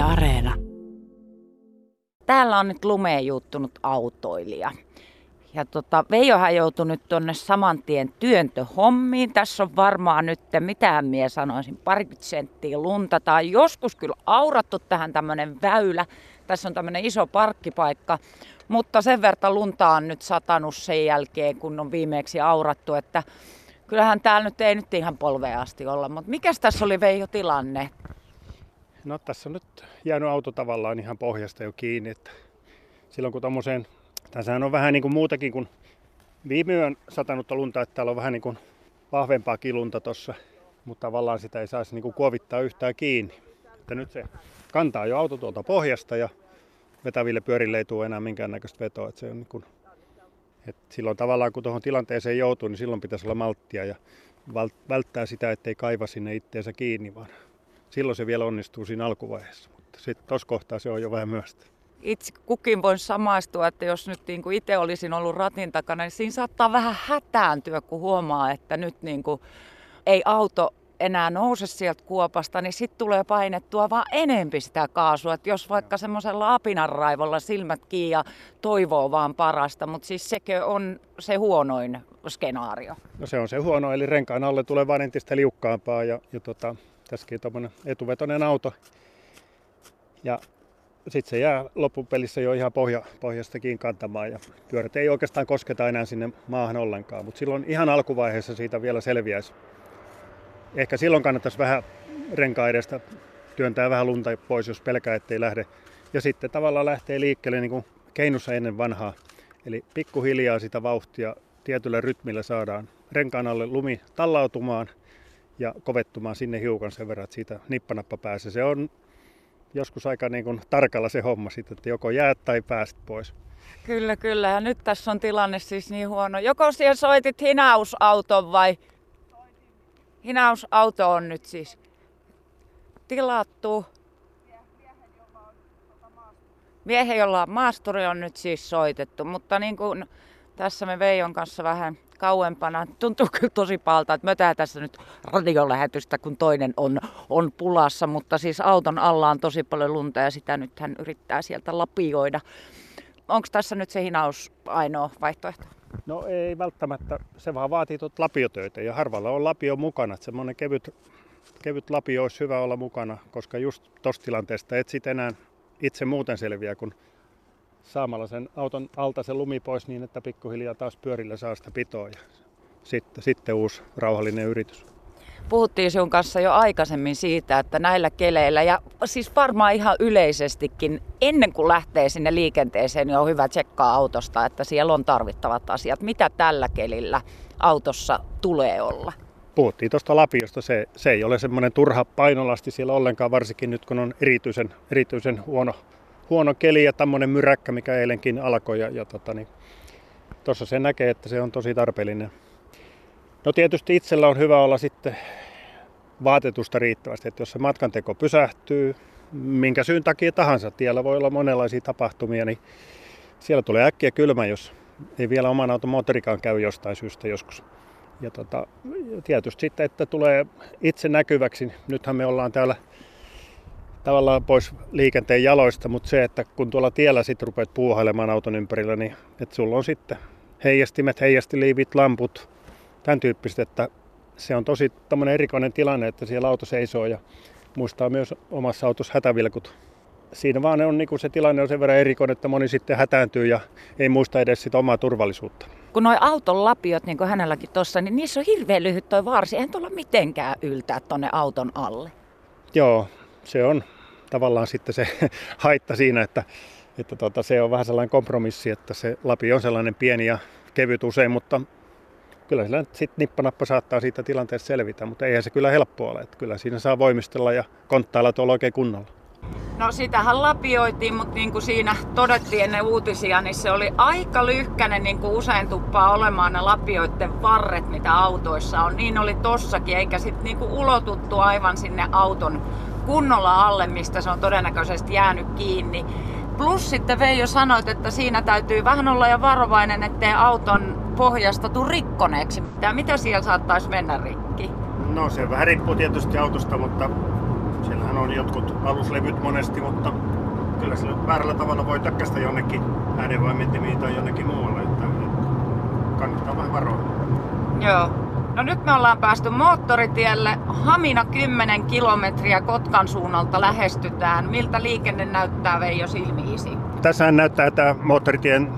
Areena. Täällä on nyt lumeen juuttunut autoilija. Ja tota, Veijohan joutui nyt tuonne saman tien työntöhommiin. Tässä on varmaan nyt, mitä minä sanoisin, parikymmentä senttiä lunta. Tai joskus kyllä aurattu tähän tämmöinen väylä. Tässä on tämmöinen iso parkkipaikka. Mutta sen verran lunta on nyt satanut sen jälkeen, kun on viimeksi aurattu, että kyllähän täällä nyt ei nyt ihan polveen asti olla. Mutta mikä tässä oli Veijo tilanne? No tässä on nyt jäänyt auto tavallaan ihan pohjasta jo kiinni. Että silloin kun tommoseen, tässähän on vähän niin kuin muutakin kuin viime yön satanutta lunta, että täällä on vähän niin kuin vahvempaa kilunta tossa, mutta tavallaan sitä ei saisi niin kuin kuovittaa yhtään kiinni. Että nyt se kantaa jo auto tuolta pohjasta ja vetäville pyörille ei tule enää minkäännäköistä vetoa. Että se on niin kuin, että silloin tavallaan kun tuohon tilanteeseen joutuu, niin silloin pitäisi olla malttia ja välttää sitä, ettei kaiva sinne itteensä kiinni, vaan silloin se vielä onnistuu siinä alkuvaiheessa. Mutta sitten tuossa kohtaa se on jo vähän myöstä. Itse kukin voin samaistua, että jos nyt niin kuin itse olisin ollut ratin takana, niin siinä saattaa vähän hätääntyä, kun huomaa, että nyt niin kuin ei auto enää nouse sieltä kuopasta, niin sitten tulee painettua vaan enempi sitä kaasua. Että jos vaikka semmoisella apinanraivolla silmät kiinni ja toivoo vaan parasta, mutta siis sekö on se huonoin skenaario? No se on se huono, eli renkaan alle tulee vain entistä liukkaampaa ja, ja tota, tässäkin tuommoinen etuvetoinen auto. Ja sitten se jää loppupelissä jo ihan pohja, pohjastakin kantamaan ja pyörät ei oikeastaan kosketa enää sinne maahan ollenkaan. Mutta silloin ihan alkuvaiheessa siitä vielä selviäisi. Ehkä silloin kannattaisi vähän renkaa edestä työntää vähän lunta pois, jos pelkää, ettei lähde. Ja sitten tavallaan lähtee liikkeelle niin kuin keinussa ennen vanhaa. Eli pikkuhiljaa sitä vauhtia tietyllä rytmillä saadaan renkaan alle lumi tallautumaan ja kovettumaan sinne hiukan sen verran, että siitä nippanappa pääsee. Se on joskus aika niin kuin tarkalla se homma sitten, että joko jäät tai pääst pois. Kyllä, kyllä. Ja nyt tässä on tilanne siis niin huono. Joko siellä soitit hinausauton vai? Hinausauto on nyt siis tilattu. Miehen, jolla on maasturi, on nyt siis soitettu, mutta niin kuin tässä me Veijon kanssa vähän kauempana. Tuntuu kyllä tosi palta, että mötää tässä nyt radiolähetystä, kun toinen on, on pulassa, mutta siis auton alla on tosi paljon lunta ja sitä nyt hän yrittää sieltä lapioida. Onko tässä nyt se hinaus ainoa vaihtoehto? No ei välttämättä, se vaan vaatii tuot lapiotöitä ja harvalla on lapio mukana. Semmoinen kevyt, kevyt lapio olisi hyvä olla mukana, koska just tuosta tilanteesta et sitten enää itse muuten selviä, kun saamalla sen auton alta se lumi pois niin, että pikkuhiljaa taas pyörillä saa sitä pitoa ja sitten, sitten uusi rauhallinen yritys. Puhuttiin sinun kanssa jo aikaisemmin siitä, että näillä keleillä ja siis varmaan ihan yleisestikin ennen kuin lähtee sinne liikenteeseen, niin on hyvä tsekkaa autosta, että siellä on tarvittavat asiat. Mitä tällä kelillä autossa tulee olla? Puhuttiin tuosta lapiosta, se, se ei ole semmoinen turha painolasti siellä ollenkaan, varsinkin nyt kun on erityisen, erityisen huono huono keli ja tämmöinen myräkkä, mikä eilenkin alkoi. Ja, ja tota, niin, se näkee, että se on tosi tarpeellinen. No tietysti itsellä on hyvä olla sitten vaatetusta riittävästi, että jos se matkanteko pysähtyy, minkä syyn takia tahansa, tiellä voi olla monenlaisia tapahtumia, niin siellä tulee äkkiä kylmä, jos ei vielä oman auton moottorikaan käy jostain syystä joskus. Ja tota, tietysti sitten, että tulee itse näkyväksi. Nythän me ollaan täällä tavallaan pois liikenteen jaloista, mutta se, että kun tuolla tiellä sitten rupeat puuhailemaan auton ympärillä, niin että sulla on sitten heijastimet, heijastiliivit, lamput, tämän tyyppistä, että se on tosi tämmöinen erikoinen tilanne, että siellä auto seisoo ja muistaa myös omassa autossa hätävilkut. Siinä vaan on, niin se tilanne on sen verran erikoinen, että moni sitten hätääntyy ja ei muista edes sitä omaa turvallisuutta. Kun nuo auton lapiot, niin kuin hänelläkin tuossa, niin niissä on hirveän lyhyt toi varsi. Eihän tuolla mitenkään yltää tuonne auton alle. Joo, se on tavallaan sitten se haitta siinä, että, että tota, se on vähän sellainen kompromissi, että se lapi on sellainen pieni ja kevyt usein, mutta kyllä sillä sitten nippanappa saattaa siitä tilanteesta selvitä, mutta eihän se kyllä helppoa ole. Että kyllä siinä saa voimistella ja konttailla tuolla oikein kunnolla. No sitähän lapioitiin, mutta niin kuin siinä todettiin ennen uutisia, niin se oli aika lyhkäinen, niin kuin usein tuppaa olemaan ne lapioiden varret, mitä autoissa on. Niin oli tossakin, eikä sitten niin ulotuttu aivan sinne auton kunnolla alle, mistä se on todennäköisesti jäänyt kiinni. Plus sitten Veijo sanoit, että siinä täytyy vähän olla ja varovainen, ettei auton pohjasta tule rikkoneeksi. Ja mitä siellä saattaisi mennä rikki? No se vähän riippuu tietysti autosta, mutta siellähän on jotkut aluslevyt monesti, mutta kyllä sillä väärällä tavalla voi tökkästä jonnekin äänenvaimentimiin tai jonnekin muualle, että kannattaa vähän varoa. Joo. No nyt me ollaan päästy moottoritielle. Hamina 10 kilometriä Kotkan suunnalta lähestytään. Miltä liikenne näyttää Veijo silmiisi? Tässä näyttää tämä moottoritien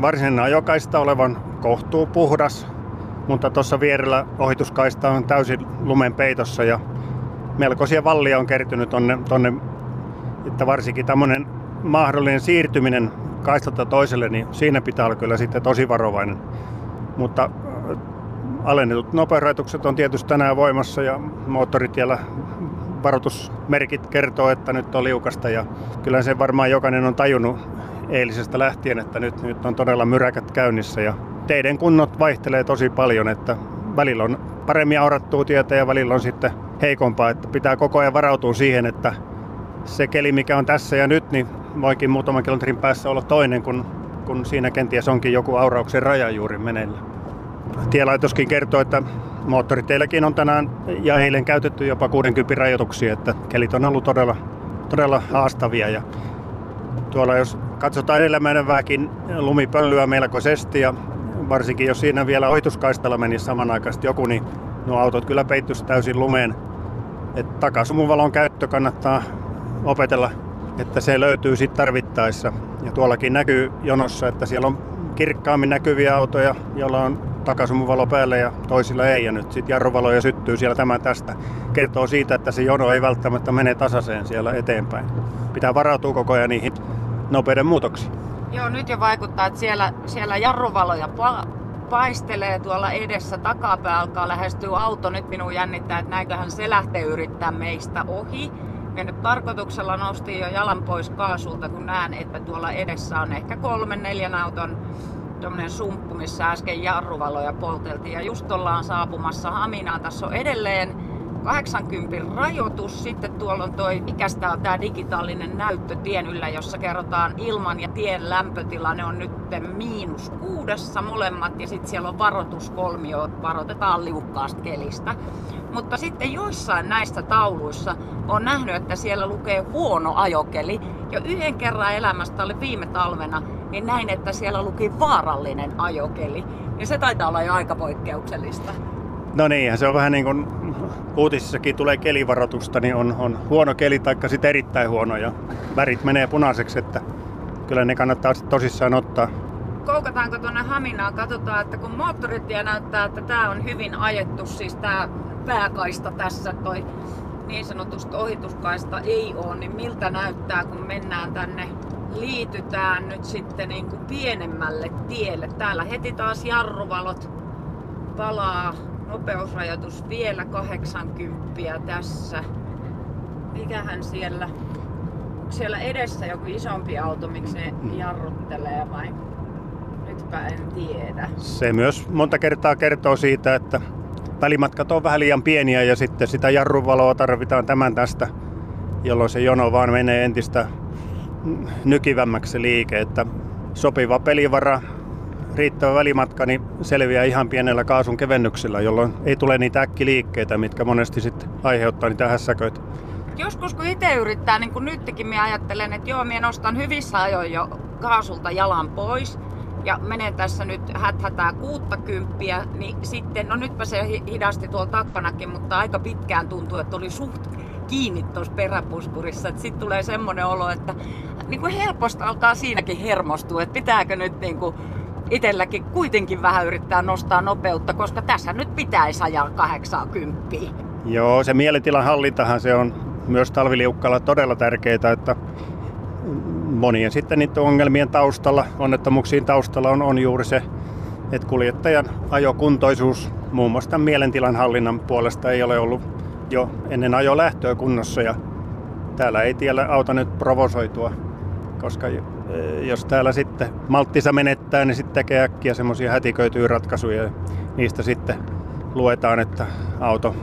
varsinainen ajokaista olevan kohtuu puhdas, mutta tuossa vierellä ohituskaista on täysin lumen peitossa ja melkoisia vallia on kertynyt tonne, tonne että varsinkin tämmöinen mahdollinen siirtyminen kaistalta toiselle, niin siinä pitää olla kyllä sitten tosi varovainen. Mutta alennetut nopeusrajoitukset on tietysti tänään voimassa ja moottoritiellä varoitusmerkit kertoo, että nyt on liukasta ja kyllä se varmaan jokainen on tajunnut eilisestä lähtien, että nyt, nyt on todella myräkät käynnissä ja teiden kunnot vaihtelee tosi paljon, että välillä on paremmin aurattua tietä ja välillä on sitten heikompaa, että pitää koko ajan varautua siihen, että se keli mikä on tässä ja nyt, niin voikin muutaman kilometrin päässä olla toinen, kun, kun siinä kenties onkin joku aurauksen raja juuri meneillä. Tielaitoskin kertoo, että moottoriteilläkin on tänään ja eilen käytetty jopa 60 rajoituksia, että kelit on ollut todella, todella haastavia. Ja tuolla jos katsotaan edellä menevääkin lumipöllyä melkoisesti ja varsinkin jos siinä vielä ohituskaistalla menisi samanaikaisesti joku, niin nuo autot kyllä peittyisi täysin lumeen. Että takasumuvalon käyttö kannattaa opetella, että se löytyy sitten tarvittaessa. Ja tuollakin näkyy jonossa, että siellä on kirkkaammin näkyviä autoja, joilla on takasumuvalo päälle ja toisilla ei. Ja nyt sitten jarruvaloja syttyy siellä tämän tästä. Kertoo siitä, että se jono ei välttämättä mene tasaiseen siellä eteenpäin. Pitää varautua koko ajan niihin nopeiden muutoksiin. Joo, nyt jo vaikuttaa, että siellä, siellä jarruvaloja pa- paistelee tuolla edessä. Takapää alkaa lähestyä auto. Nyt minun jännittää, että näinköhän se lähtee yrittää meistä ohi. Ja nyt tarkoituksella nostin jo jalan pois kaasulta, kun näen, että tuolla edessä on ehkä kolmen neljän auton tuommoinen sumppu, missä äsken jarruvaloja polteltiin. Ja just ollaan saapumassa Haminaan. Tässä on edelleen 80 rajoitus. Sitten tuolla on toi, mikä on tämä digitaalinen näyttö tien yllä, jossa kerrotaan ilman ja tien lämpötila. Ne on nyt miinus kuudessa molemmat ja sitten siellä on varoituskolmio, varoitetaan liukkaasta kelistä. Mutta sitten joissain näistä tauluissa on nähnyt, että siellä lukee huono ajokeli. Jo yhden kerran elämästä oli viime talvena, niin näin, että siellä luki vaarallinen ajokeli. Ja se taitaa olla jo aika poikkeuksellista. No niin, se on vähän niin kuin uutisissakin tulee kelivaroitusta, niin on, on huono keli tai sitten erittäin huono ja värit menee punaiseksi, että kyllä ne kannattaa tosissaan ottaa. Koukataanko tuonne Haminaan? Katsotaan, että kun moottoritie näyttää, että tämä on hyvin ajettu, siis tämä pääkaista tässä, toi niin sanotusti ohituskaista ei ole, niin miltä näyttää, kun mennään tänne, liitytään nyt sitten niin kuin pienemmälle tielle. Täällä heti taas jarruvalot palaa nopeusrajoitus vielä 80 tässä. Mikähän siellä, siellä edessä joku isompi auto, miksi ne jarruttelee vai? Nytpä en tiedä. Se myös monta kertaa kertoo siitä, että välimatkat on vähän liian pieniä ja sitten sitä jarruvaloa tarvitaan tämän tästä, jolloin se jono vaan menee entistä nykivämmäksi se liike. Että sopiva pelivara riittävä välimatka niin selviää ihan pienellä kaasun kevennyksellä, jolloin ei tule niitä äkkiliikkeitä, mitkä monesti sitten aiheuttaa niitä hässäköitä. Joskus kun itse yrittää, niin kuin nytkin minä ajattelen, että joo, minä nostan hyvissä ajoin jo kaasulta jalan pois ja menen tässä nyt häthätää 60, niin sitten, no nytpä se hidasti tuolla takanakin, mutta aika pitkään tuntuu, että oli suht kiinni tuossa peräpuskurissa. Sitten tulee semmoinen olo, että niin kuin helposti alkaa siinäkin hermostua, että pitääkö nyt niin kuin itselläkin kuitenkin vähän yrittää nostaa nopeutta, koska tässä nyt pitäisi ajaa 80. Joo, se mielentilan hallintahan se on myös talviliukkalla todella tärkeää, että monien sitten niiden ongelmien taustalla, onnettomuuksiin taustalla on, on juuri se, että kuljettajan ajokuntoisuus muun muassa tämän mielentilan hallinnan puolesta ei ole ollut jo ennen ajolähtöä kunnossa ja täällä ei tiellä auta nyt provosoitua, koska jos täällä sitten malttisa menettää, niin sitten tekee äkkiä semmoisia hätiköityjä ratkaisuja ja niistä sitten luetaan, että auto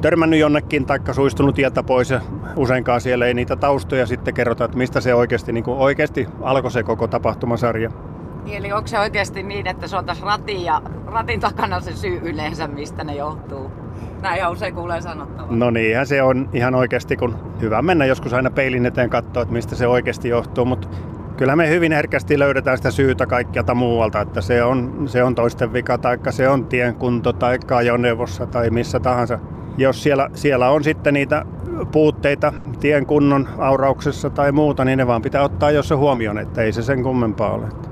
törmännyt jonnekin tai suistunut tieltä pois ja useinkaan siellä ei niitä taustoja sitten kerrota, että mistä se oikeasti, niin oikeasti alkoi se koko tapahtumasarja. Niin, eli onko se oikeasti niin, että se on tässä ratin, ja, ratin takana se syy yleensä, mistä ne johtuu? Näin ihan usein kuulee sanottavan. No niinhän se on ihan oikeasti, kun hyvä mennä joskus aina peilin eteen katsoa, että mistä se oikeasti johtuu, mutta kyllä me hyvin herkästi löydetään sitä syytä kaikkialta muualta, että se on, se on toisten vika, tai se on tien kunto, tai ajoneuvossa, tai missä tahansa. Jos siellä, siellä on sitten niitä puutteita tien kunnon aurauksessa tai muuta, niin ne vaan pitää ottaa jos se huomioon, että ei se sen kummempaa ole.